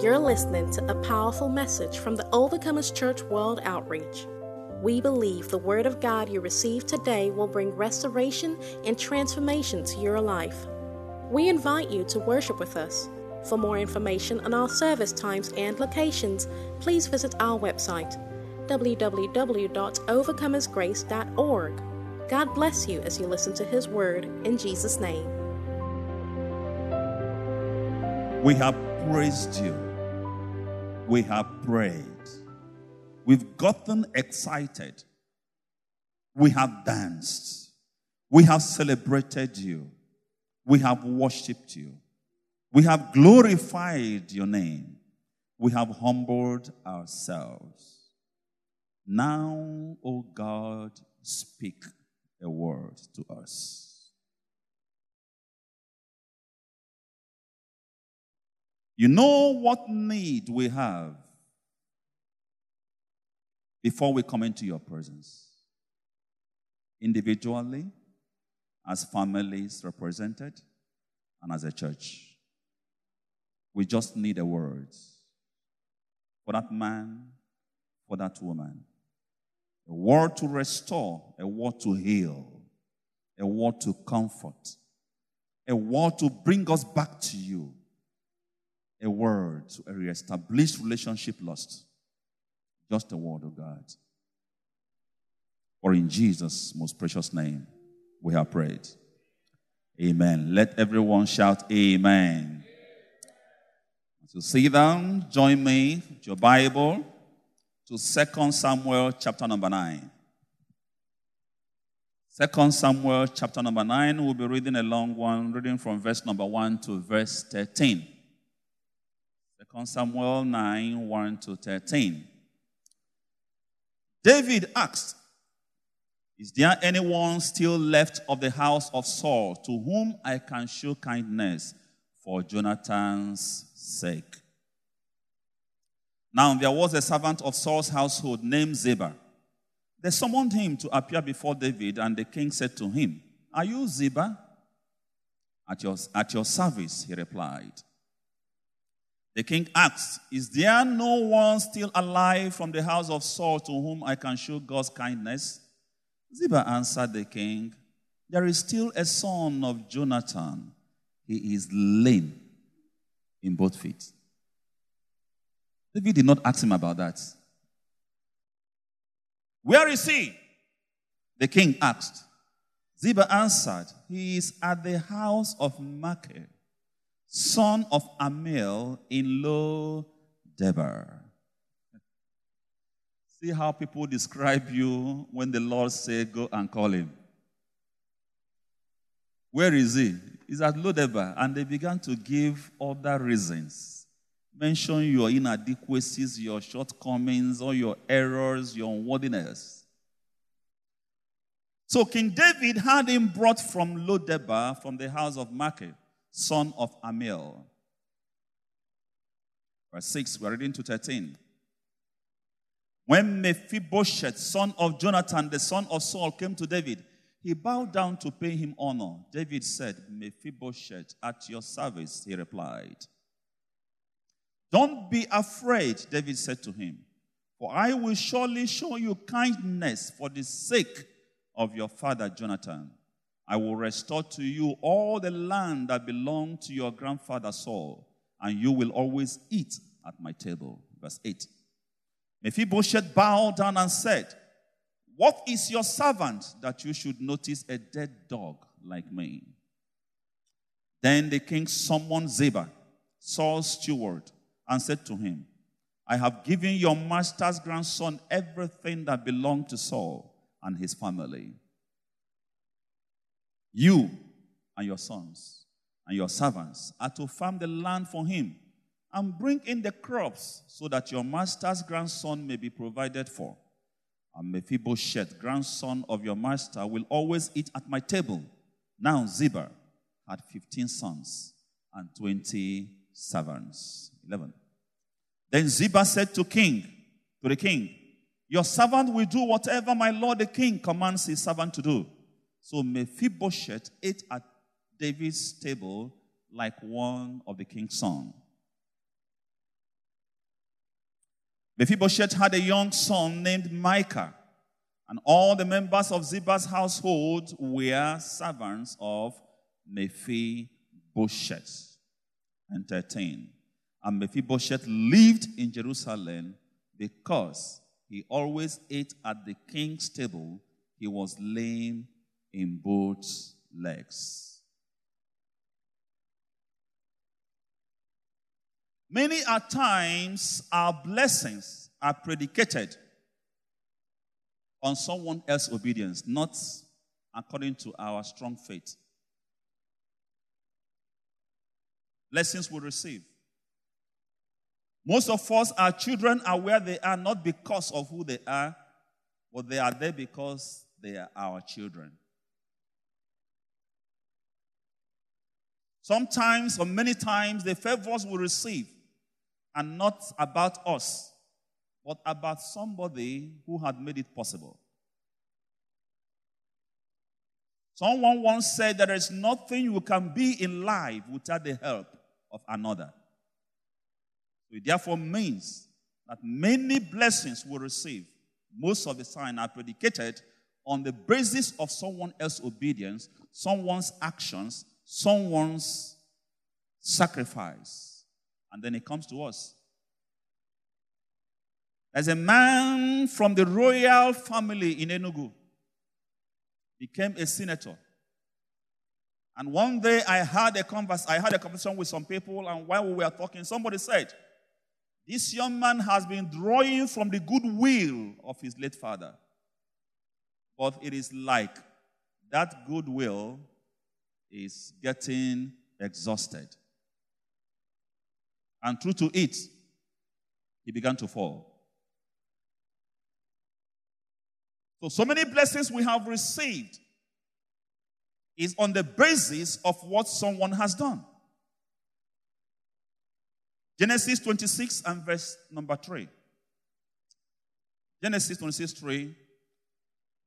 You're listening to a powerful message from the Overcomers Church World Outreach. We believe the Word of God you receive today will bring restoration and transformation to your life. We invite you to worship with us. For more information on our service times and locations, please visit our website www.overcomersgrace.org. God bless you as you listen to His Word in Jesus' name. We have praised you. We have prayed. We've gotten excited. We have danced. We have celebrated you. We have worshiped you. We have glorified your name. We have humbled ourselves. Now, O oh God, speak a word to us. You know what need we have before we come into your presence. Individually, as families represented, and as a church. We just need a word for that man, for that woman. A word to restore, a word to heal, a word to comfort, a word to bring us back to you, a word to reestablish relationship lost. Just a word of God. For in Jesus' most precious name, we have prayed. Amen. Let everyone shout, Amen. So sit down, join me, your Bible, to 2 Samuel chapter number 9. 2 Samuel chapter number 9, we'll be reading a long one, reading from verse number 1 to verse 13. 2 Samuel 9, 1 to 13. David asked, Is there anyone still left of the house of Saul to whom I can show kindness for Jonathan's sake? Now there was a servant of Saul's household named Ziba. They summoned him to appear before David, and the king said to him, Are you Ziba? At your, at your service, he replied. The king asked, Is there no one still alive from the house of Saul to whom I can show God's kindness? Ziba answered the king, There is still a son of Jonathan. He is lame in both feet. David did not ask him about that. Where is he? The king asked. Ziba answered, He is at the house of Machir, son of Amiel in Lo Debar. See how people describe you when the Lord say, Go and call him. Where is he? He's at Lo Debar. And they began to give other reasons mention your inadequacies, your shortcomings, or your errors, your unworthiness. So King David had him brought from Lo Debar, from the house of Machir, son of Amiel. Verse 6, we're reading to 13. When Mephibosheth, son of Jonathan, the son of Saul, came to David, he bowed down to pay him honor. David said, Mephibosheth, at your service, he replied. Don't be afraid, David said to him, for I will surely show you kindness for the sake of your father Jonathan. I will restore to you all the land that belonged to your grandfather Saul, and you will always eat at my table. Verse 8. Mephibosheth bowed down and said, What is your servant that you should notice a dead dog like me? Then the king summoned Ziba, Saul's steward and said to him, I have given your master's grandson everything that belonged to Saul and his family. You and your sons and your servants are to farm the land for him and bring in the crops so that your master's grandson may be provided for. And Mephibosheth, grandson of your master, will always eat at my table. Now Ziba had 15 sons and 20 servants. 11. Then Ziba said to king, to the king, Your servant will do whatever my lord the king commands his servant to do. So Mephibosheth ate at David's table like one of the king's sons. Mephibosheth had a young son named Micah, and all the members of Ziba's household were servants of Mephibosheth. And 13. And Mephibosheth lived in Jerusalem because he always ate at the king's table. He was lame in both legs. Many a times our blessings are predicated on someone else's obedience, not according to our strong faith. Blessings we receive. Most of us, our children are where they are not because of who they are, but they are there because they are our children. Sometimes, or many times, the favors we receive are not about us, but about somebody who had made it possible. Someone once said there is nothing you can be in life without the help of another. It therefore means that many blessings we receive, most of the time, are predicated on the basis of someone else's obedience, someone's actions, someone's sacrifice. And then it comes to us. As a man from the royal family in Enugu, became a senator. And one day I had a converse, I had a conversation with some people, and while we were talking, somebody said, This young man has been drawing from the goodwill of his late father. But it is like that goodwill is getting exhausted. And true to it, he began to fall. So, so many blessings we have received is on the basis of what someone has done. Genesis 26 and verse number 3. Genesis 26 3.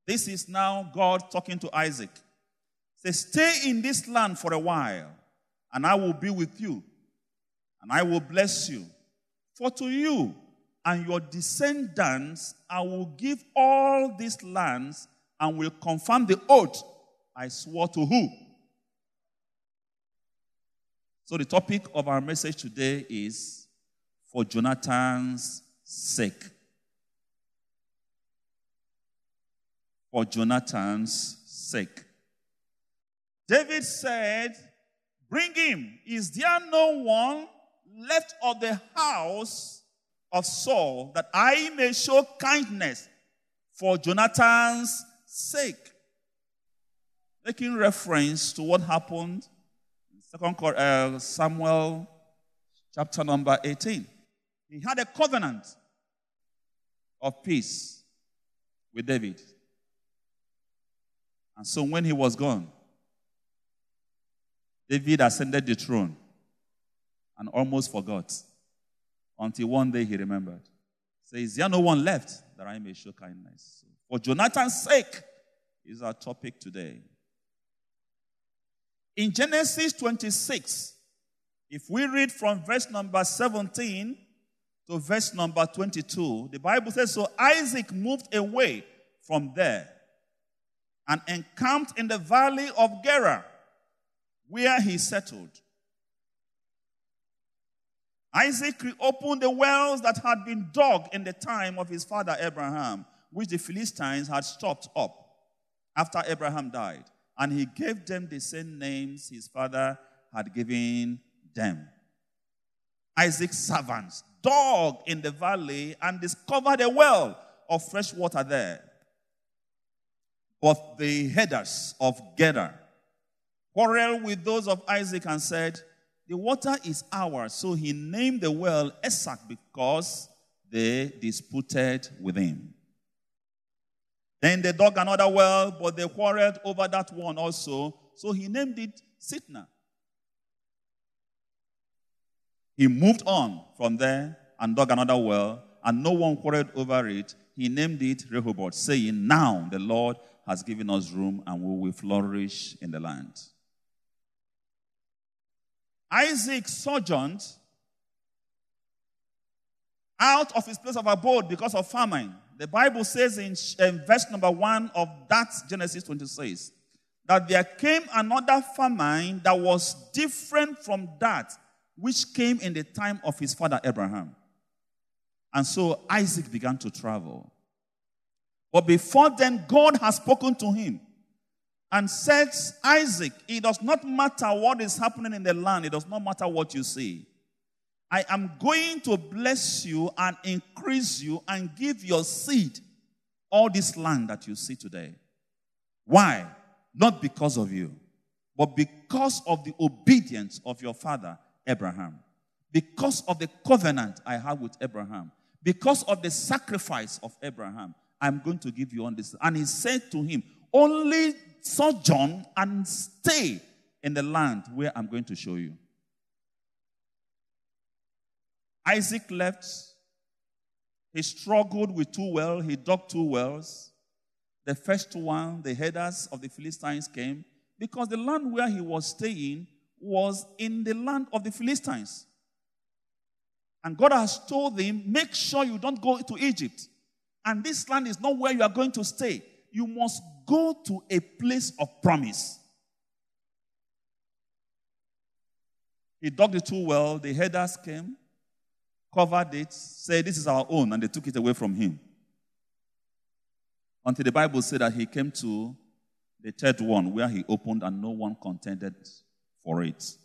This is now God talking to Isaac. Say, Stay in this land for a while, and I will be with you, and I will bless you. For to you and your descendants I will give all these lands and will confirm the oath I swore to who? So, the topic of our message today is for Jonathan's sake. For Jonathan's sake. David said, Bring him. Is there no one left of the house of Saul that I may show kindness for Jonathan's sake? Making reference to what happened in Second uh, Samuel chapter number 18. He had a covenant of peace with David. And so when he was gone, David ascended the throne and almost forgot until one day he remembered. Says, There no one left that I may show kindness. For Jonathan's sake is our topic today. In Genesis 26, if we read from verse number 17 to verse number 22, the Bible says, So Isaac moved away from there and encamped in the valley of Gerar where he settled. Isaac reopened the wells that had been dug in the time of his father Abraham, which the Philistines had stopped up after Abraham died. And he gave them the same names his father had given them. Isaac's servants dug in the valley and discovered a well of fresh water there. But the headers of Gerar quarreled with those of Isaac and said, The water is ours. So he named the well Esek because they disputed with him. Then they dug another well, but they quarreled over that one also. So he named it Sitnah. He moved on from there and dug another well, and no one quarreled over it. He named it Rehoboth, saying, Now the Lord has given us room and we will flourish in the land. Isaac sojourned out of his place of abode because of famine. The Bible says in, in verse number one of that Genesis 26 that there came another famine that was different from that which came in the time of his father Abraham. And so Isaac began to travel. But before then, God has spoken to him and said, Isaac, it does not matter what is happening in the land, it does not matter what you see. I am going to bless you and increase you and give your seed all this land that you see today. Why? Not because of you, but because of the obedience of your father, Abraham. Because of the covenant I have with Abraham. Because of the sacrifice of Abraham. I'm going to give you on this. And he said to him, Only sojourn and stay in the land where I'm going to show you. Isaac left. He struggled with two wells. He dug two wells. The first one, the headers of the Philistines came because the land where he was staying was in the land of the Philistines. And God has told him, make sure you don't go to Egypt. And this land is not where you are going to stay. You must go to a place of promise. He dug the two well, the headers came, covered it, said, This is our own, and they took it away from him. Until the Bible said that he came to the third one where he opened and no one contended for it.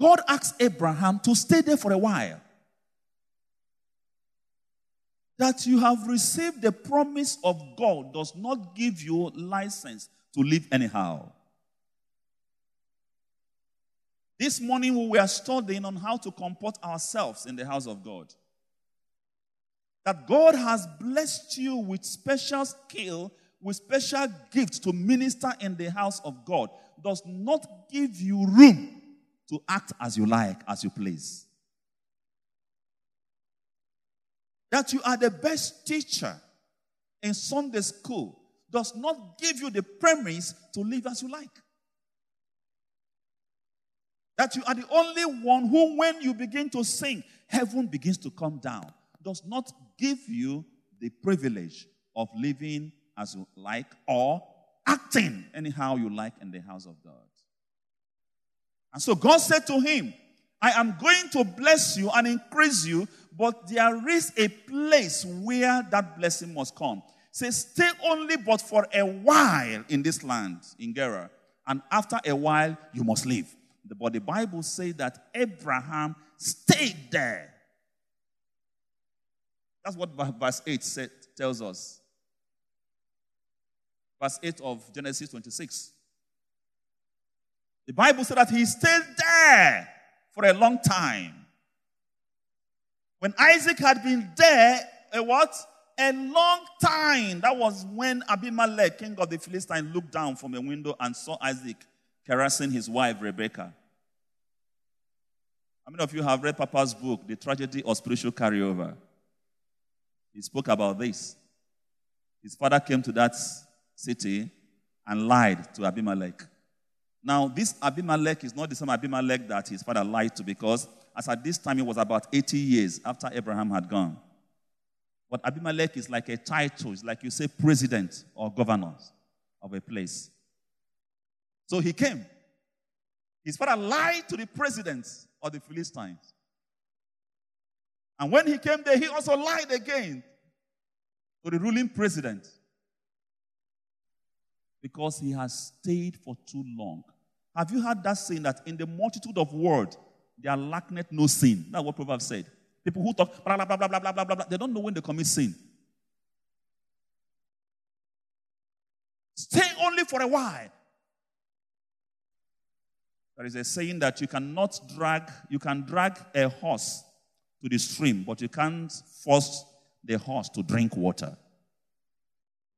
God asked Abraham to stay there for a while that you have received the promise of God does not give you license to live anyhow. This morning we were studying on how to comport ourselves in the house of God. That God has blessed you with special skill, with special gifts to minister in the house of God, does not give you room to act as you like, as you please. That you are the best teacher in Sunday school does not give you the premise to live as you like. That you are the only one who, when you begin to sing, heaven begins to come down, does not give you the privilege of living as you like or acting anyhow you like in the house of God. And so God said to him, I am going to bless you and increase you, but there is a place where that blessing must come. Say, stay only but for a while in this land, in Gerar, and after a while you must leave. But the Bible says that Abraham stayed there. That's what verse 8 said, tells us. Verse 8 of Genesis 26. The Bible said that he stayed there for a long time. When Isaac had been there, a what? A long time. That was when Abimelech, king of the Philistines, looked down from a window and saw Isaac caressing his wife, Rebekah. How many of you have read Papa's book, The Tragedy of Spiritual Carryover? He spoke about this. His father came to that city and lied to Abimelech. Now, this Abimelech is not the same Abimelech that his father lied to because as at this time it was about 80 years after Abraham had gone. But Abimelech is like a title, it's like you say president or governor of a place. So he came. His father lied to the president of the Philistines. And when he came there, he also lied again to the ruling president because he has stayed for too long. Have you heard that saying that in the multitude of words, there lacketh no sin? That's what Proverbs said. People who talk blah, blah, blah, blah, blah, blah, blah, blah, they don't know when they commit sin. Stay only for a while. There is a saying that you cannot drag, you can drag a horse to the stream, but you can't force the horse to drink water.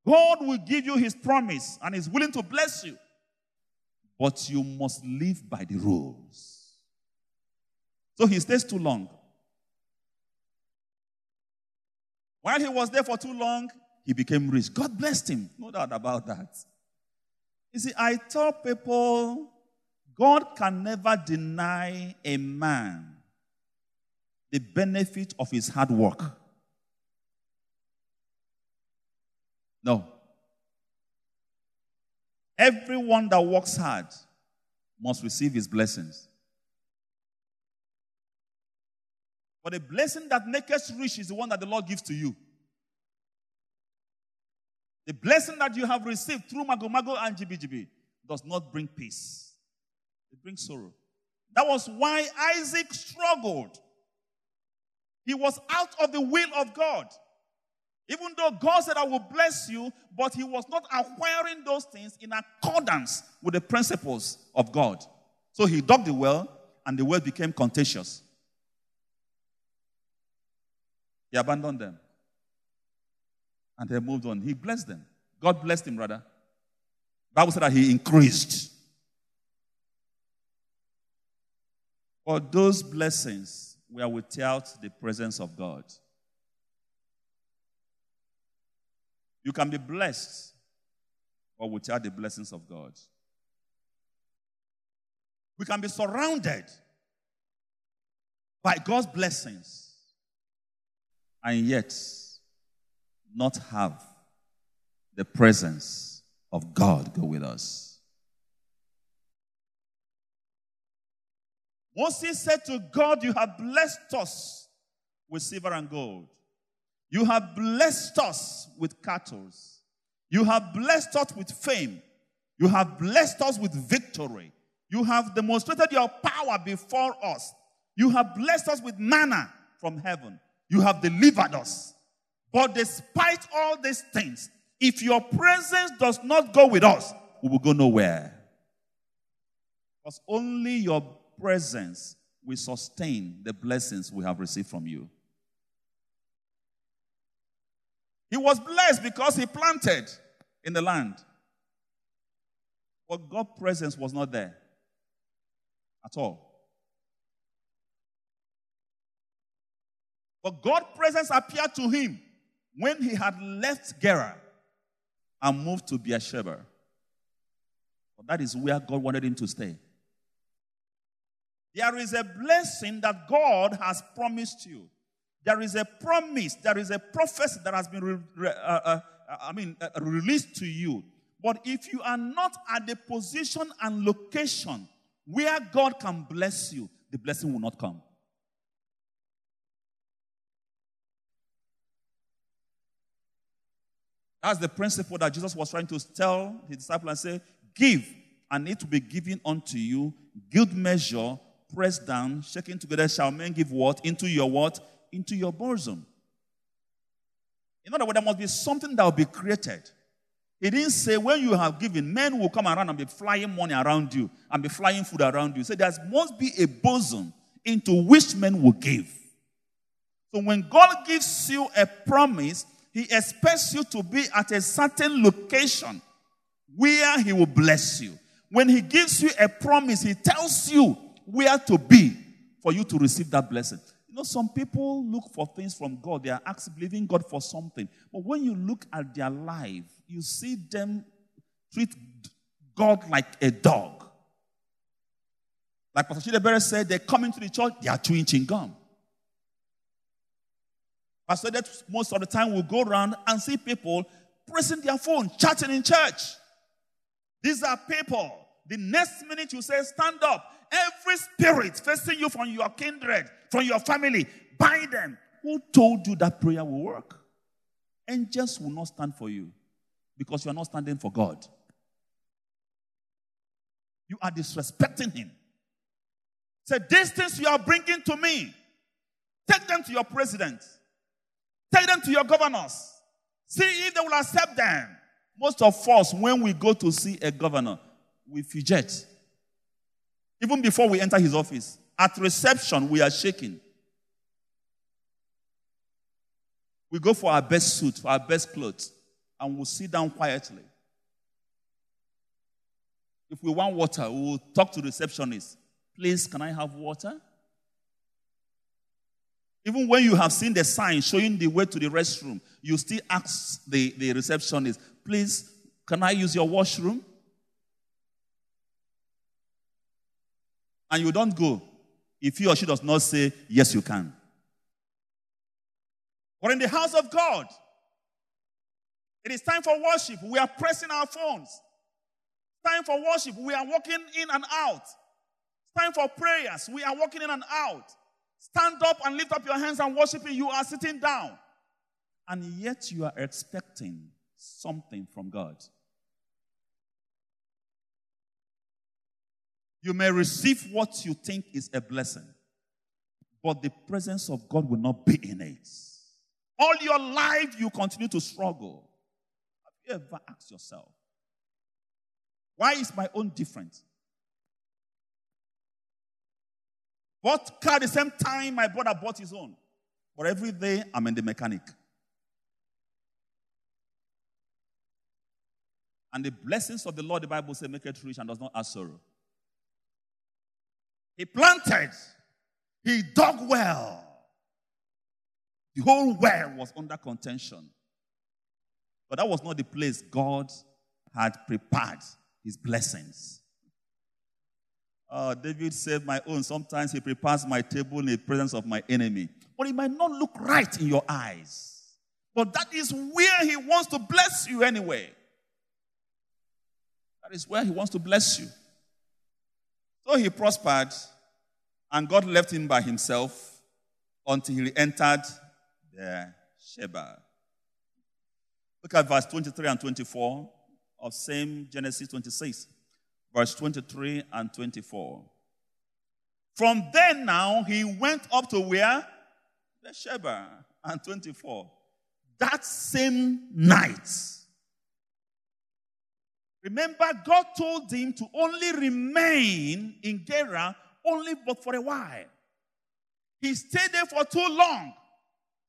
God will give you his promise and is willing to bless you. But you must live by the rules. So he stays too long. While he was there for too long, he became rich. God blessed him. No doubt about that. You see, I tell people God can never deny a man the benefit of his hard work. No. Everyone that works hard must receive his blessings. But the blessing that makes us rich is the one that the Lord gives to you. The blessing that you have received through Mago Mago and GBGB does not bring peace, it brings sorrow. That was why Isaac struggled. He was out of the will of God. Even though God said, I will bless you, but he was not acquiring those things in accordance with the principles of God. So he dug the well, and the well became contagious. He abandoned them. And they moved on. He blessed them. God blessed him, rather. Bible said that he increased. But those blessings were without the presence of God. You can be blessed, but without the blessings of God. We can be surrounded by God's blessings and yet not have the presence of God go with us. Moses said to God, You have blessed us with silver and gold. You have blessed us with cattle. You have blessed us with fame. You have blessed us with victory. You have demonstrated your power before us. You have blessed us with manna from heaven. You have delivered us. But despite all these things, if your presence does not go with us, we will go nowhere. Because only your presence will sustain the blessings we have received from you. He was blessed because he planted in the land. But God's presence was not there at all. But God's presence appeared to him when he had left Gerar and moved to Beersheba. But that is where God wanted him to stay. There is a blessing that God has promised you. There is a promise, there is a prophecy that has been, re- re- uh, uh, I mean, uh, released to you. But if you are not at the position and location where God can bless you, the blessing will not come. That's the principle that Jesus was trying to tell his disciples and say, Give, and it will be given unto you. Good measure, pressed down, shaken together, shall men give what? Into your what? Into your bosom. In other words, there must be something that will be created. He didn't say when you have given, men will come around and be flying money around you and be flying food around you. So there must be a bosom into which men will give. So when God gives you a promise, he expects you to be at a certain location where He will bless you. When He gives you a promise, He tells you where to be for you to receive that blessing. You know, some people look for things from God. They are actually believing God for something. But when you look at their life, you see them treat God like a dog. Like Pastor Chidebere said, they come into the church, they are chewing gum. Pastor that most of the time will go around and see people pressing their phone, chatting in church. These are people. The next minute you say, stand up. Every spirit facing you from your kindred, from your family, bind them. Who told you that prayer will work? Angels will not stand for you because you are not standing for God. You are disrespecting Him. Say, these things you are bringing to me, take them to your president. Take them to your governors. See if they will accept them. Most of us, when we go to see a governor, we fidget. Even before we enter his office, at reception, we are shaking. We go for our best suit, for our best clothes, and we'll sit down quietly. If we want water, we will talk to the receptionist. Please, can I have water? Even when you have seen the sign showing the way to the restroom, you still ask the, the receptionist, please, can I use your washroom? And you don't go if he or she does not say, yes, you can. But in the house of God, it is time for worship. We are pressing our phones. Time for worship. We are walking in and out. Time for prayers. We are walking in and out. Stand up and lift up your hands and worshiping. You are sitting down. And yet you are expecting something from God. You may receive what you think is a blessing, but the presence of God will not be in it. All your life, you continue to struggle. Have you ever asked yourself, why is my own different? Bought car the same time my brother bought his own. But every day I'm in the mechanic. And the blessings of the Lord, the Bible says, make it rich and does not add sorrow. He planted, he dug well. The whole well was under contention. But that was not the place God had prepared his blessings. Uh, David said, My own, sometimes he prepares my table in the presence of my enemy. But it might not look right in your eyes. But that is where he wants to bless you anyway. That is where he wants to bless you. So he prospered, and God left him by himself until he entered the Sheba. Look at verse 23 and 24 of same Genesis 26, verse 23 and 24. From then now, he went up to where? Beersheba. And 24. That same night. Remember, God told him to only remain in Gerar only but for a while. He stayed there for too long.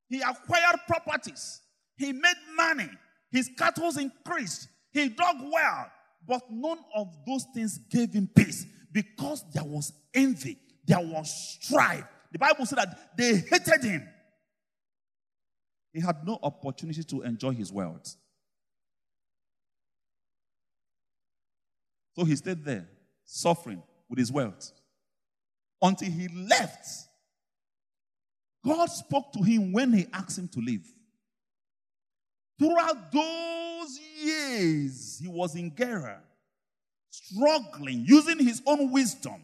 He acquired properties. He made money. His cattle increased. He dug well, but none of those things gave him peace because there was envy, there was strife. The Bible said that they hated him. He had no opportunity to enjoy his wealth. So he stayed there, suffering with his wealth. Until he left, God spoke to him when he asked him to leave. Throughout those years, he was in Gerar, struggling, using his own wisdom,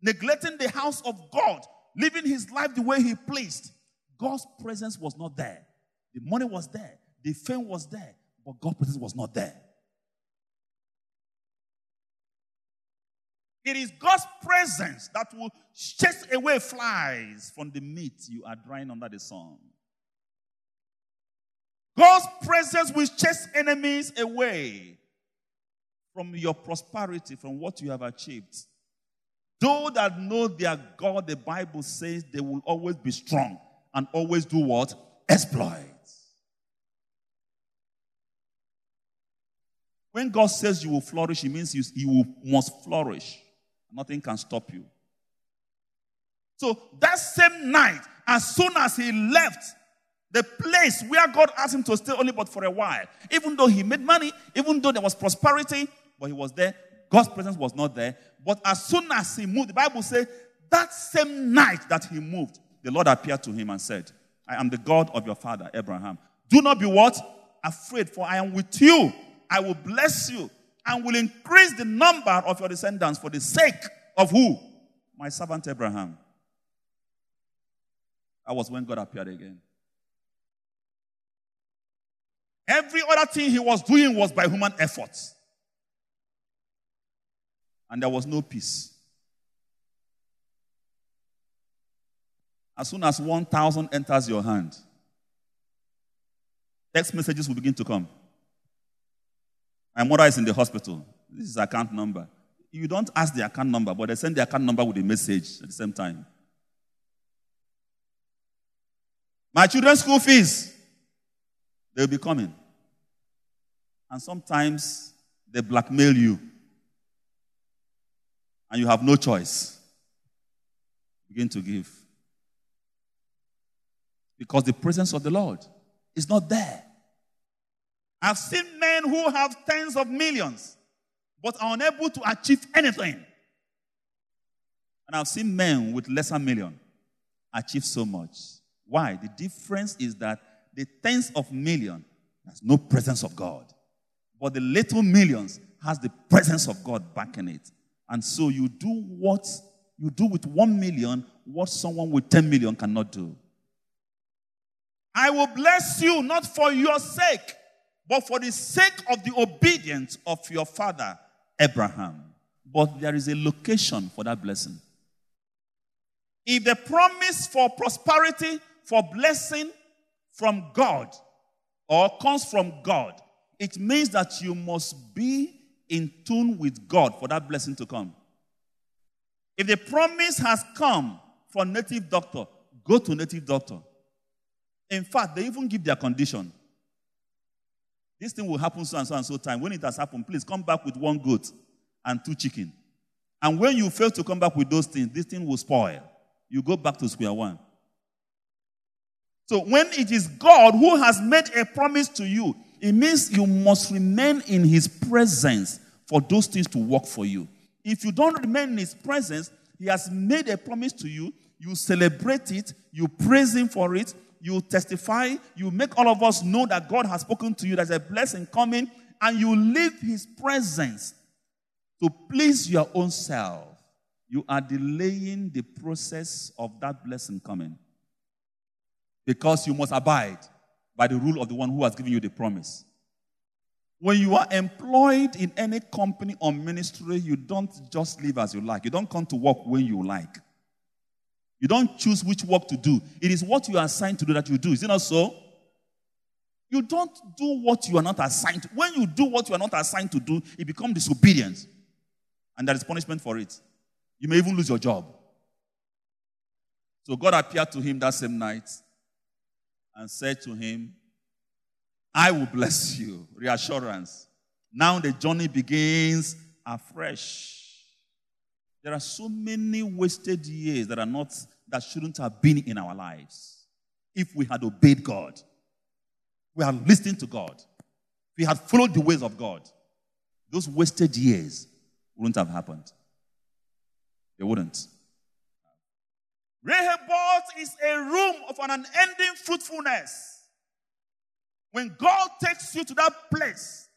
neglecting the house of God, living his life the way he pleased. God's presence was not there. The money was there, the fame was there, but God's presence was not there. It is God's presence that will chase away flies from the meat you are drying under the sun. God's presence will chase enemies away from your prosperity, from what you have achieved. Those that know their God, the Bible says they will always be strong and always do what? Exploits. When God says you will flourish, it means you, you must flourish. Nothing can stop you. So that same night, as soon as he left, the place where God asked him to stay only but for a while. Even though he made money, even though there was prosperity, but he was there, God's presence was not there. But as soon as he moved, the Bible says that same night that he moved, the Lord appeared to him and said, I am the God of your father, Abraham. Do not be what? Afraid, for I am with you. I will bless you and will increase the number of your descendants for the sake of who? My servant Abraham. That was when God appeared again. Every other thing he was doing was by human efforts. And there was no peace. As soon as 1,000 enters your hand, text messages will begin to come. My mother is in the hospital. This is account number. You don't ask the account number, but they send the account number with a message at the same time. My children's school fees, they'll be coming. And sometimes they blackmail you. And you have no choice. Begin to give. Because the presence of the Lord is not there. I've seen men who have tens of millions but are unable to achieve anything. And I've seen men with lesser million achieve so much. Why? The difference is that the tens of million, has no presence of God. But the little millions has the presence of God backing it. And so you do what you do with one million, what someone with 10 million cannot do. I will bless you not for your sake, but for the sake of the obedience of your father Abraham. But there is a location for that blessing. If the promise for prosperity, for blessing from God, or comes from God, it means that you must be in tune with God for that blessing to come. If the promise has come for native doctor, go to native doctor. In fact, they even give their condition. This thing will happen so and so and so time. When it has happened, please come back with one goat and two chicken. And when you fail to come back with those things, this thing will spoil. You go back to square one. So when it is God who has made a promise to you, it means you must remain in his presence for those things to work for you. If you don't remain in his presence, he has made a promise to you, you celebrate it, you praise him for it, you testify, you make all of us know that God has spoken to you, there's a blessing coming, and you leave his presence to please your own self. You are delaying the process of that blessing coming. Because you must abide by the rule of the one who has given you the promise. When you are employed in any company or ministry, you don't just live as you like. You don't come to work when you like. You don't choose which work to do. It is what you are assigned to do that you do. Is it not so? You don't do what you are not assigned to. When you do what you are not assigned to do, it becomes disobedience. And there is punishment for it. You may even lose your job. So God appeared to him that same night and said to him, I will bless you. Reassurance. Now the journey begins afresh. There are so many wasted years that are not that shouldn't have been in our lives. If we had obeyed God, we had listened to God, we had followed the ways of God, those wasted years wouldn't have happened. They wouldn't. Rehoboth is a room of an unending fruitfulness. When God takes you to that place,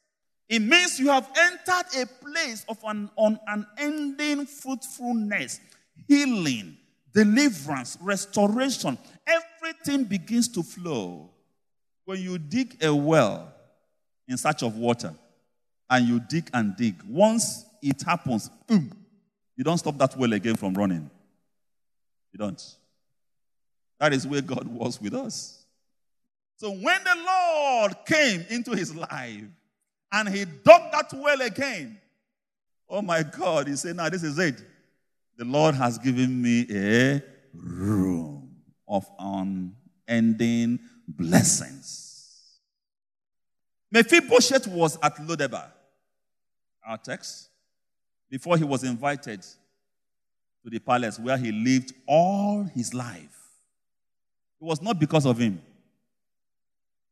it means you have entered a place of an unending fruitfulness, healing, deliverance, restoration. Everything begins to flow. When you dig a well in search of water, and you dig and dig, once it happens, boom, you don't stop that well again from running. You don't. That is where God was with us. So when the Lord came into his life and he dug that well again, oh my God, he said, Now this is it. The Lord has given me a room of unending blessings. Mephibosheth was at Lodebar, our text, before he was invited to the palace where he lived all his life. It was not because of him.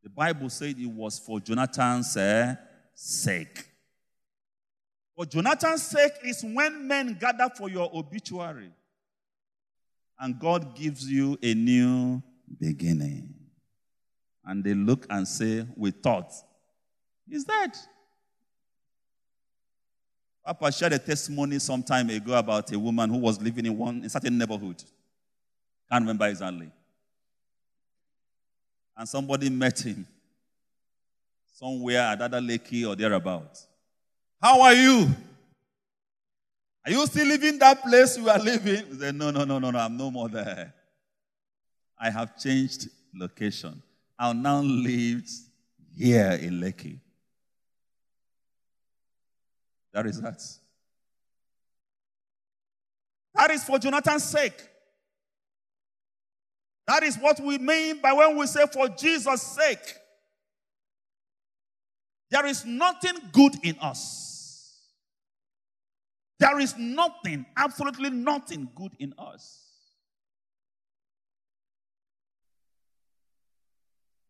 The Bible said it was for Jonathan's uh, sake. For Jonathan's sake is when men gather for your obituary and God gives you a new beginning. And they look and say, We thought, He's dead. Papa shared a testimony some time ago about a woman who was living in one in certain neighborhood. Can't remember exactly and somebody met him somewhere at Adaleki or thereabouts. How are you? Are you still living that place you are living? He said, No, no, no, no, no, I'm no more there. I have changed location. I'll now live here in Lekki. That is that. That is for Jonathan's sake. That is what we mean by when we say for Jesus' sake. There is nothing good in us. There is nothing, absolutely nothing good in us.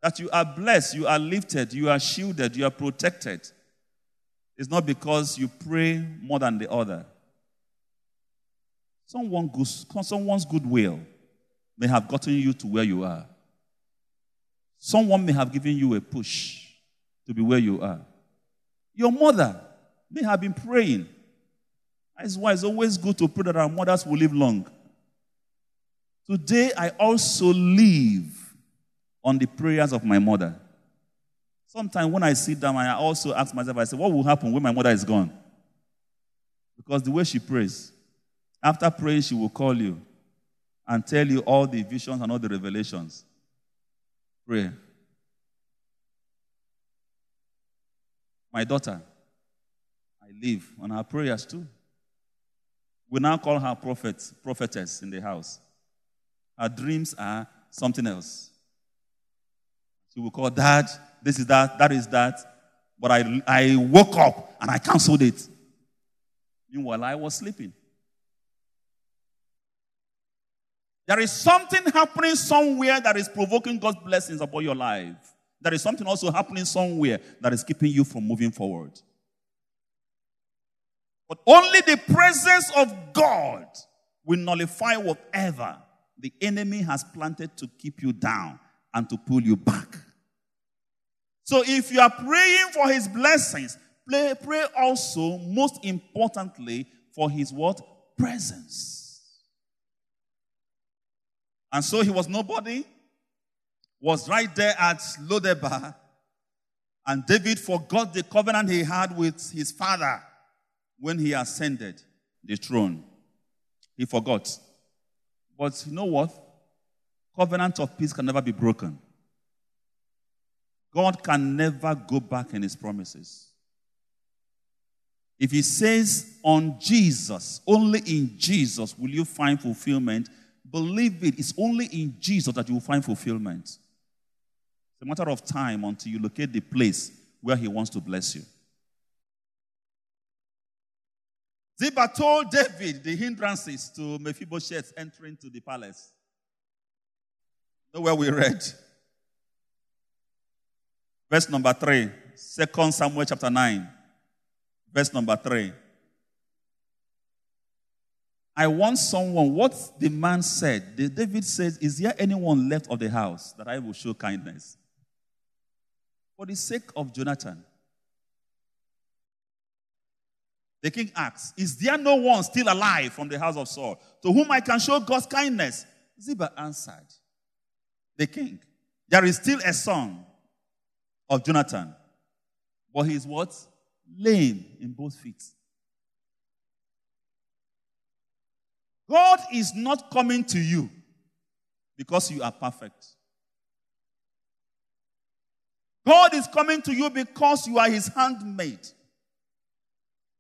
That you are blessed, you are lifted, you are shielded, you are protected. It's not because you pray more than the other. Someone good, someone's goodwill may have gotten you to where you are. Someone may have given you a push to be where you are. Your mother may have been praying. That's why it's always good to pray that our mothers will live long. Today, I also live on the prayers of my mother. Sometimes when I sit down, I also ask myself, I say, what will happen when my mother is gone? Because the way she prays, after praying, she will call you and tell you all the visions and all the revelations. Pray. My daughter, I live on her prayers too. We now call her prophet, prophetess in the house. Her dreams are something else. She will call dad, this is that, that is that. But I, I woke up and I canceled it. Meanwhile, I was sleeping. There is something happening somewhere that is provoking God's blessings upon your life. There is something also happening somewhere that is keeping you from moving forward. But only the presence of God will nullify whatever the enemy has planted to keep you down and to pull you back. So if you are praying for his blessings, pray, pray also, most importantly, for his what? Presence. And so he was nobody, was right there at Lodebar, and David forgot the covenant he had with his father when he ascended the throne. He forgot. But you know what? Covenant of peace can never be broken. God can never go back in his promises. If he says on Jesus, only in Jesus will you find fulfillment, Believe it, it's only in Jesus that you will find fulfillment. It's a matter of time until you locate the place where He wants to bless you. Ziba told David the hindrances to Mephibosheth entering to the palace. Know where we read? Verse number 3, 2 Samuel chapter 9, verse number 3. I want someone, what the man said, the David says, Is there anyone left of the house that I will show kindness? For the sake of Jonathan. The king asks, Is there no one still alive from the house of Saul to whom I can show God's kindness? Ziba answered, The king, There is still a son of Jonathan, but he is what? Lame in both feet. God is not coming to you because you are perfect. God is coming to you because you are his handmaid.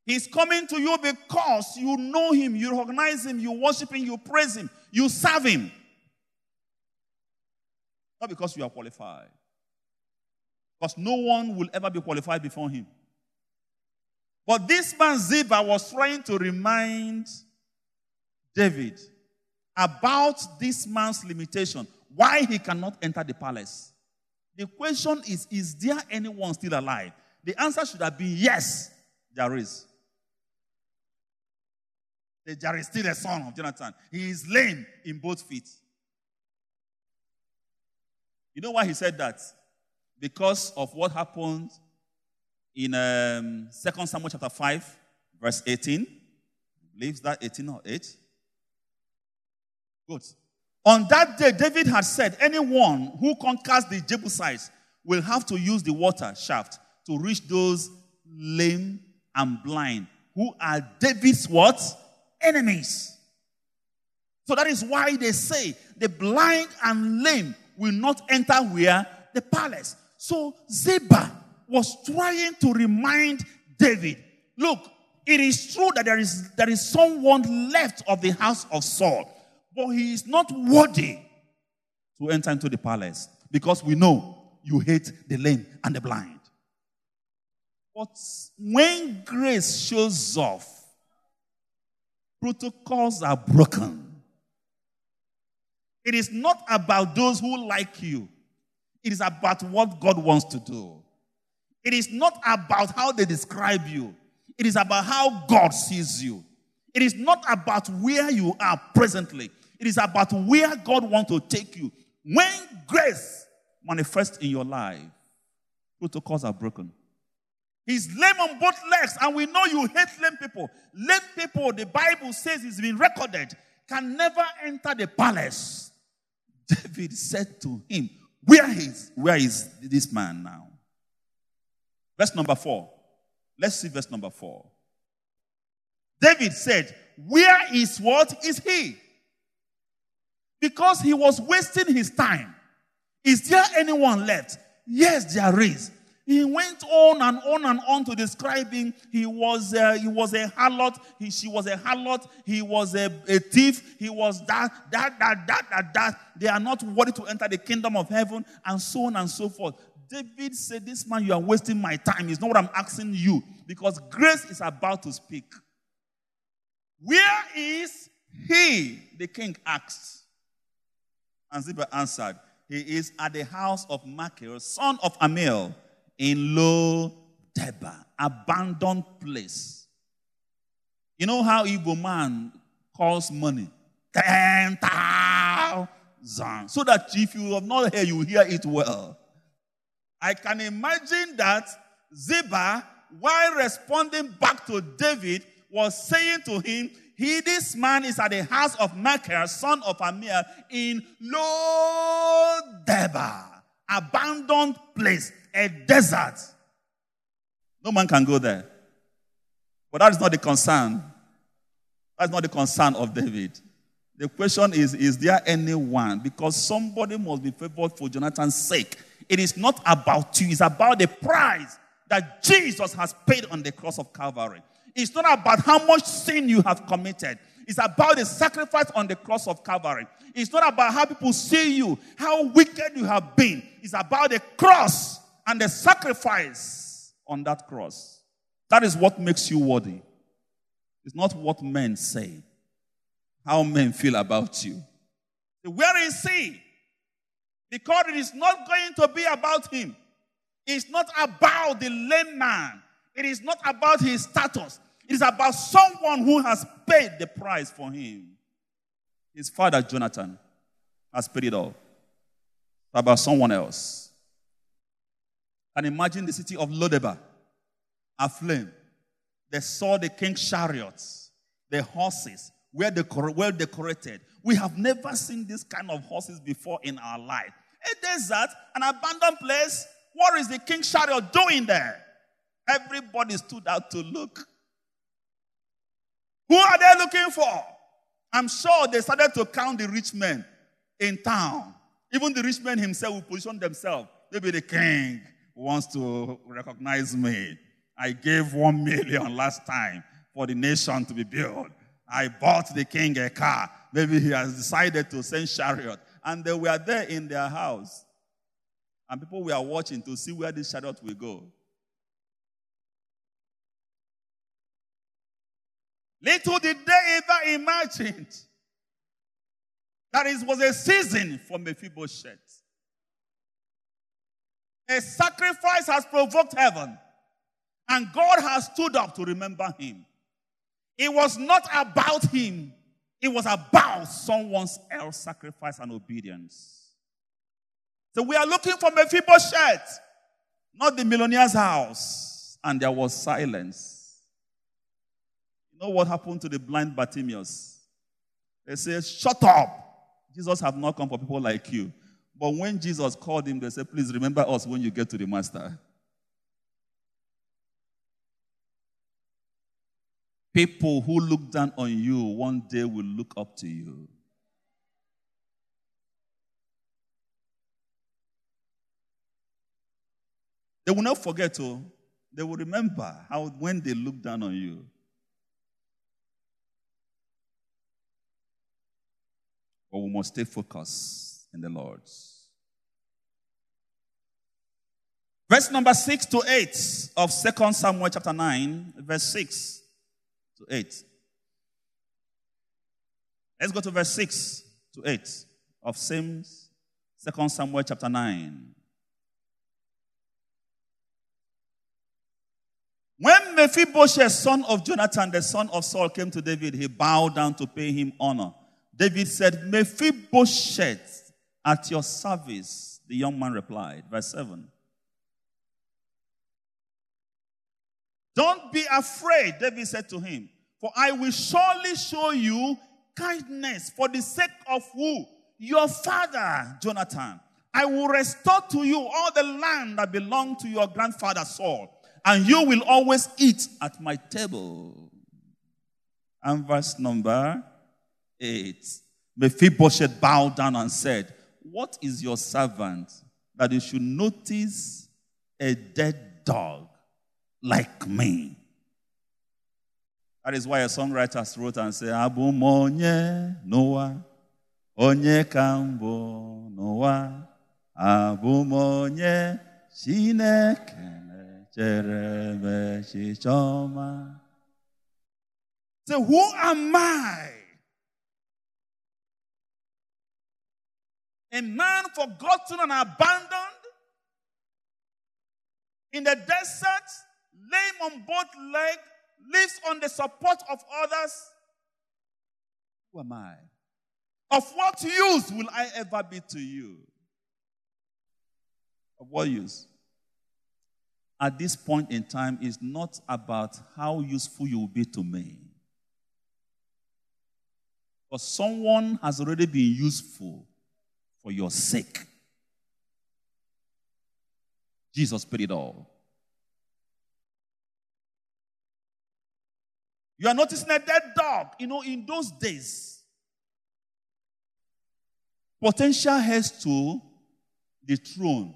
He's coming to you because you know him, you recognize him, you worship him, you praise him, you serve him. Not because you are qualified. Because no one will ever be qualified before him. But this man Ziba was trying to remind David about this man's limitation, why he cannot enter the palace. The question is Is there anyone still alive? The answer should have been yes, there is. There is still a son of Jonathan. He is lame in both feet. You know why he said that? Because of what happened in um, 2 Samuel chapter 5, verse 18. I believe that 18 or 8. Good. On that day, David had said, Anyone who conquers the Jebusites will have to use the water shaft to reach those lame and blind who are David's what? Enemies. So that is why they say the blind and lame will not enter where? The palace. So Ziba was trying to remind David, look, it is true that there is, there is someone left of the house of Saul but he is not worthy to enter into the palace because we know you hate the lame and the blind. But when grace shows off, protocols are broken. It is not about those who like you, it is about what God wants to do. It is not about how they describe you, it is about how God sees you. It is not about where you are presently, it is about where God wants to take you. When grace manifests in your life, protocols are broken. He's lame on both legs, and we know you hate lame people. Lame people, the Bible says it's been recorded, can never enter the palace. David said to him, Where is where is this man now? Verse number four. Let's see verse number four. David said, Where is what is he? Because he was wasting his time. Is there anyone left? Yes, there is. He went on and on and on to describing he was uh, he was a harlot, he, she was a harlot, he was a, a thief, he was that, that, that, that, that, that. They are not worthy to enter the kingdom of heaven, and so on and so forth. David said, This man, you are wasting my time. It's not what I'm asking you, because grace is about to speak. Where is he? The king asked. And Ziba answered, He is at the house of Machir, son of Ammiel in Lo Debar, abandoned place. You know how Igbo man calls money? Ten thousand. So that if you have not heard, you hear it well. I can imagine that Ziba, while responding back to David, was saying to him, He, this man is at the house of Machir, son of Ammiel, in Lo Debar, abandoned place a desert. No man can go there. But that is not the concern. That's not the concern of David. The question is Is there anyone? Because somebody must be favored for Jonathan's sake. It is not about you, it's about the price that Jesus has paid on the cross of Calvary. It's not about how much sin you have committed. It's about the sacrifice on the cross of Calvary. It's not about how people see you, how wicked you have been. It's about the cross and the sacrifice on that cross. That is what makes you worthy. It's not what men say, how men feel about you. Where is he? Because it is not going to be about him. It's not about the lame man. It is not about his status. It is about someone who has paid the price for him. His father, Jonathan, has paid it all. It's about someone else. And imagine the city of Lodebar aflame. They saw the king's chariots, the horses, well, well decorated. We have never seen this kind of horses before in our life. A desert, an abandoned place. What is the king's chariot doing there? Everybody stood out to look. Who are they looking for? I'm sure they started to count the rich men in town. Even the rich men himself will position themselves. Maybe the king, wants to recognize me. I gave one million last time for the nation to be built. I bought the king a car. Maybe he has decided to send chariot. And they were there in their house. And people were watching to see where this chariot will go. Little did they ever imagine that it was a season for Mephibosheth. A sacrifice has provoked heaven, and God has stood up to remember him. It was not about him, it was about someone else's sacrifice and obedience. So we are looking for Mephibosheth, not the millionaire's house. And there was silence. You know what happened to the blind Bartimaeus? They said, Shut up. Jesus have not come for people like you. But when Jesus called him, they said, Please remember us when you get to the master. People who look down on you one day will look up to you. They will not forget, oh, they will remember how when they look down on you. But we must stay focused in the Lord's. Verse number 6 to 8 of 2 Samuel chapter 9, verse 6 to 8. Let's go to verse 6 to 8 of same 2 Samuel chapter 9. When Mephibosheth, son of Jonathan, the son of Saul, came to David, he bowed down to pay him honor. David said, Mephibosheth, at your service The young man replied. Verse 7. Don't be afraid, David said to him, for I will surely show you kindness for the sake of who? Your father, Jonathan. I will restore to you all the land that belonged to your grandfather Saul, and you will always eat at my table. And verse number 8. Mephibosheth bowed down and said, What is your servant that you should notice a dead dog like me? That is why a songwriter wrote and said, Abu monye Noah, onye kambo Noah, Abu monye Shineke chereme chichoma. So who am I? A man forgotten and abandoned in the desert, lame on both legs, lives on the support of others. Who am I? Of what use will I ever be to you? Of what use? At this point in time, it's not about how useful you will be to me. Because someone has already been useful for your sake. Jesus paid it all. You are noticing a dead dog. You know, in those days, potential heirs to the throne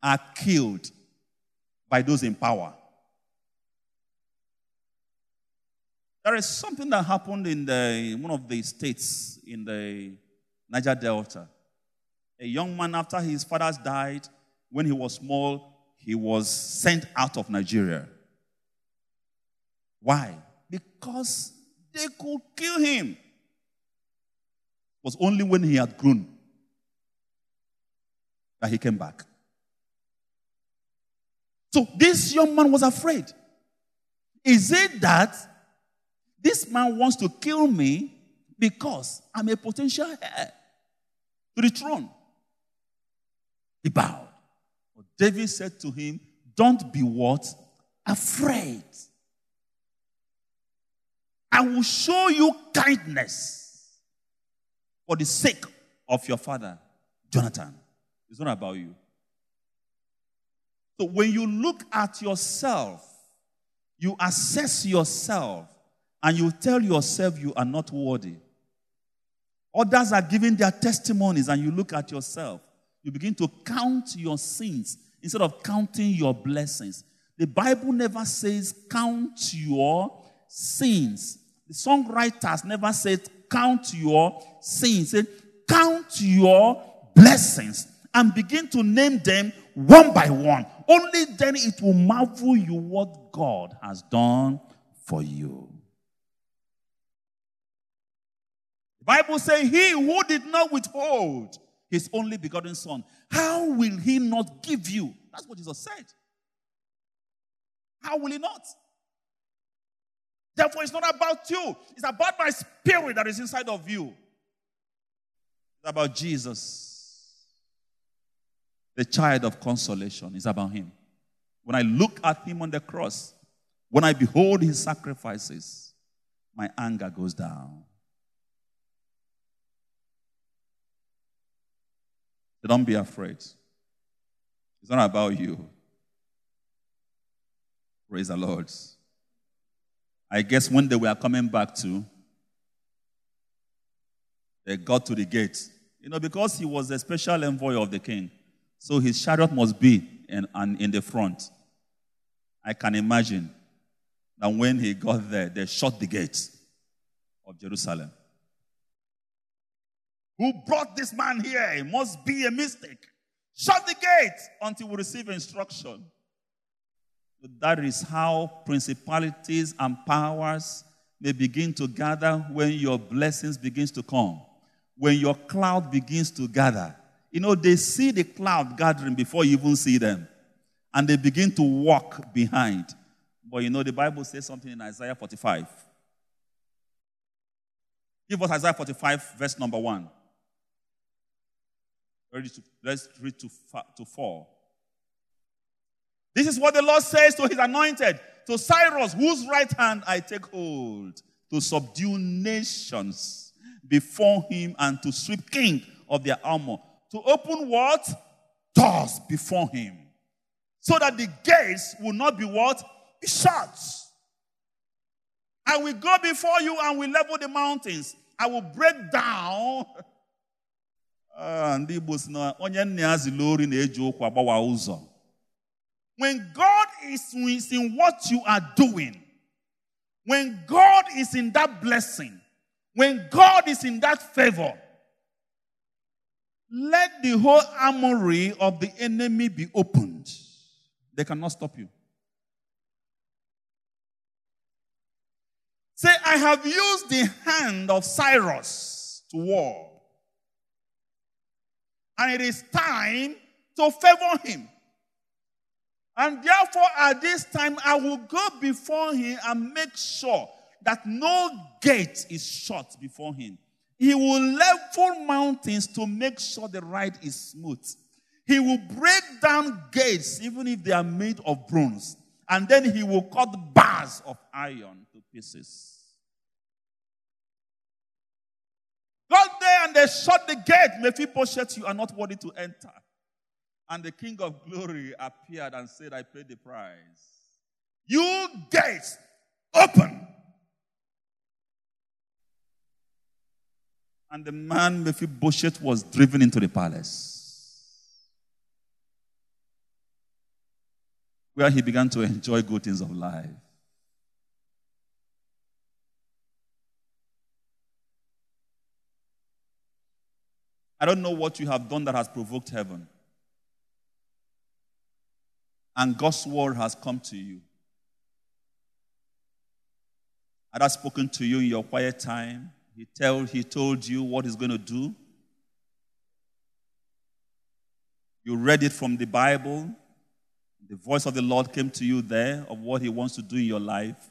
are killed by those in power. There is something that happened in the, one of the states in the Niger Delta. A young man, after his fathers died, when he was small, he was sent out of Nigeria. Why? Because they could kill him. It was only when he had grown that he came back. So this young man was afraid. Is it that this man wants to kill me because I'm a potential heir to the throne? He bowed. But David said to him, Don't be what? Afraid. I will show you kindness for the sake of your father, Jonathan. It's not about you. So when you look at yourself, you assess yourself, and you tell yourself you are not worthy. Others are giving their testimonies, and you look at yourself. You begin to count your sins instead of counting your blessings. The Bible never says count your sins. The songwriters never said, Count your sins. Said, Count your blessings and begin to name them one by one. Only then it will marvel you what God has done for you. The Bible says, He who did not withhold his only begotten Son, how will he not give you? That's what Jesus said. How will he not? Therefore, it's not about you, it's about my spirit that is inside of you. It's about Jesus, the child of consolation. It's about him. When I look at him on the cross, when I behold his sacrifices, my anger goes down. So don't be afraid. It's not about you. Praise the Lord. I guess when they were coming back to, they got to the gate. You know, because he was a special envoy of the king, so his chariot must be in, in the front. I can imagine that when he got there, they shut the gates of Jerusalem. Who brought this man here? It must be a mistake. Shut the gate until we receive instruction. That is how principalities and powers may begin to gather when your blessings begins to come. When your cloud begins to gather. You know, they see the cloud gathering before you even see them. And they begin to walk behind. But you know, the Bible says something in Isaiah 45. Give us Isaiah 45, verse number 1. Ready to, let's read to, to 4. This is what the Lord says to his anointed, to Cyrus, whose right hand I take hold, to subdue nations before him and to sweep king of their armor. To open what? Doors before him. So that the gates will not be what? Be shut. I will go before you and will level the mountains. I will break down. Ah, ndị Igbo si na onye nna ya na-eji ụkwụ agbawa ụzọ. When God is, in what you are doing, when God is in that blessing, when God is in that favor, let the whole armory of the enemy be opened. They cannot stop you. Say, I have used the hand of Cyrus to war. And it is time to favor him. And therefore, at this time, I will go before him and make sure that no gate is shut before him. He will level mountains to make sure the ride is smooth. He will break down gates, even if they are made of bronze. And then he will cut bars of iron to pieces. Got there and they shut the gate. Mephibosheth, you are not worthy to enter. And the king of glory appeared and said, I paid the price. You gates, open. And the man Mephibosheth was driven into the palace. Where he began to enjoy good things of life. I don't know what you have done that has provoked heaven. And God's word has come to you. I had I spoken to you in your quiet time? He, tell, he told you what he's going to do. You read it from the Bible. The voice of the Lord came to you there of what he wants to do in your life.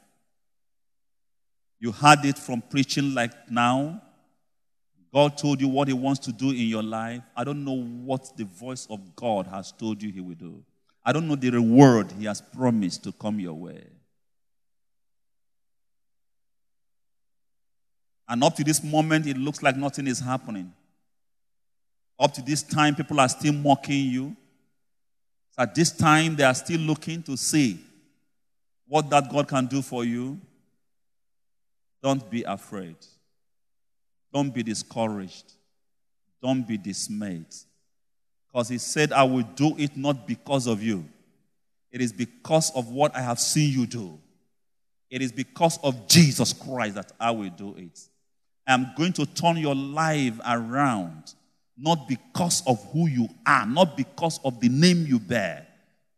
You heard it from preaching like now. God told you what He wants to do in your life. I don't know what the voice of God has told you He will do. I don't know the reward He has promised to come your way. And up to this moment, it looks like nothing is happening. Up to this time, people are still mocking you. At this time, they are still looking to see what that God can do for you. Don't be afraid. Don't be discouraged. Don't be dismayed. Because he said, I will do it not because of you. It is because of what I have seen you do. It is because of Jesus Christ that I will do it. I am going to turn your life around, not because of who you are, not because of the name you bear,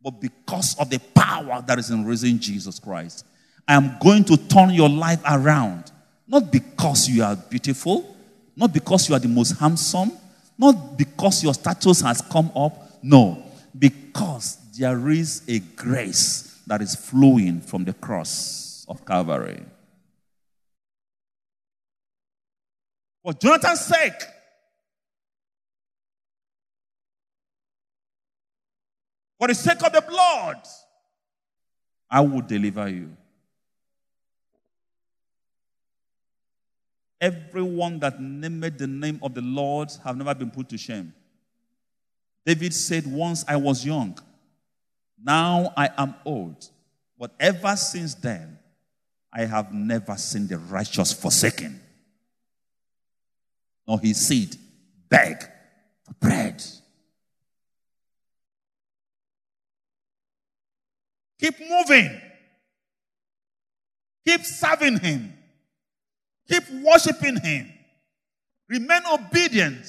but because of the power that is in raising Jesus Christ. I am going to turn your life around not because you are beautiful, not because you are the most handsome, not because your status has come up. No, because there is a grace that is flowing from the cross of Calvary. For Jonathan's sake, for the sake of the blood, I will deliver you. Everyone that named the name of the Lord have never been put to shame. David said, Once I was young, now I am old. But ever since then, I have never seen the righteous forsaken, nor his seed beg for bread. Keep moving. Keep serving him. Keep worshiping Him. Remain obedient.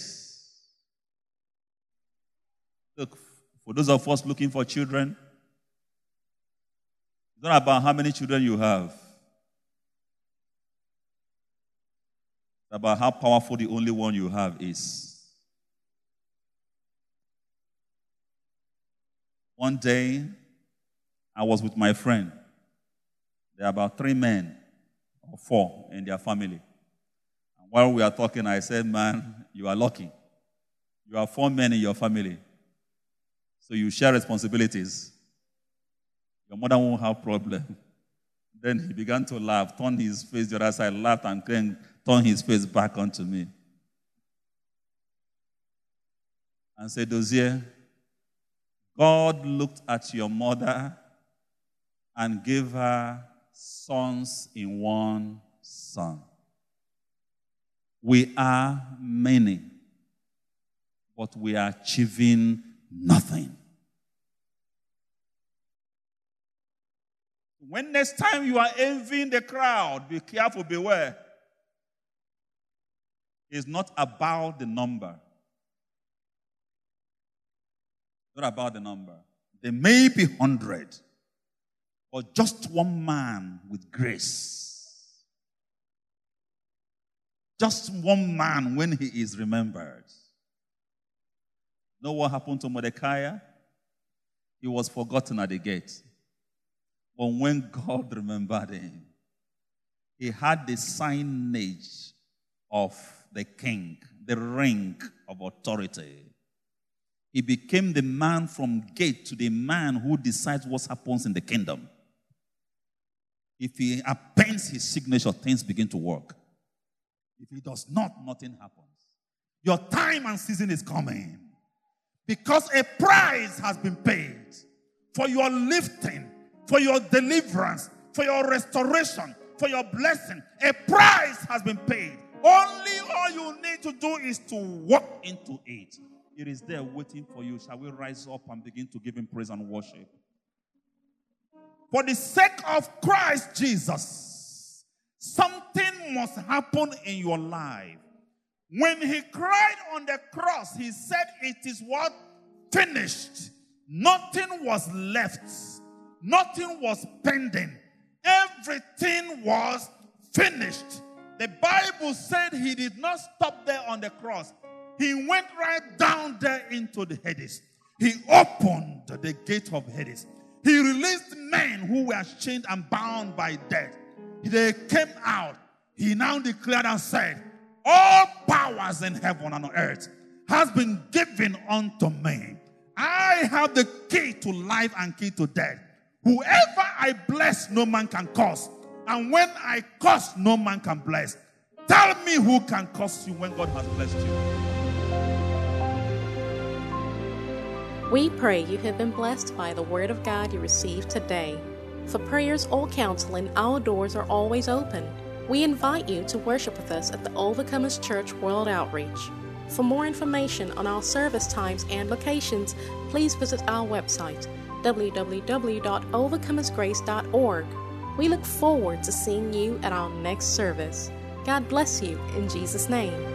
Look, for those of us looking for children, it's not about how many children you have. It's about how powerful the only one you have is. One day, I was with my friend. There are about three men or four in their family. And while we are talking, I said, Man, you are lucky. You are four men in your family. So you share responsibilities. Your mother won't have problem. Then he began to laugh, turned his face the other side, laughed, and then turned his face back onto me. And said, Dozie, God looked at your mother and gave her sons in one son. We are many, but we are achieving nothing. When next time you are envying the crowd, be careful, beware. It's not about the number. Not about the number. There may be hundred, but just one man with grace. Just one man when he is remembered. Know what happened to Mordecai? He was forgotten at the gate. But when God remembered him, he had the signage of the king, the ring of authority. He became the man from gate to the man who decides what happens in the kingdom. If he appends his signature, things begin to work. If he does not, nothing happens. Your time and season is coming because a price has been paid for your lifting for your deliverance, for your restoration, for your blessing. A price has been paid. Only all you need to do is to walk into it. It is there waiting for you. Shall we rise up and begin to give him praise and worship? For the sake of Christ Jesus, something must happen in your life. When he cried on the cross, he said, It is what? Finished. Nothing was left Nothing was pending. Everything was finished. The Bible said he did not stop there on the cross. He went right down there into the Hades. He opened the gate of Hades. He released men who were chained and bound by death. They came out. He now declared and said, All powers in heaven and on earth has been given unto me. I have the key to life and key to death. Whoever I bless, no man can curse. And when I curse, no man can bless. Tell me who can curse you when God has blessed you. We pray you have been blessed by the word of God you received today. For prayers or counseling, our doors are always open. We invite you to worship with us at the Overcomers Church World Outreach. For more information on our service times and locations, please visit our website www.overcomersgrace.org. We look forward to seeing you at our next service. God bless you in Jesus' name.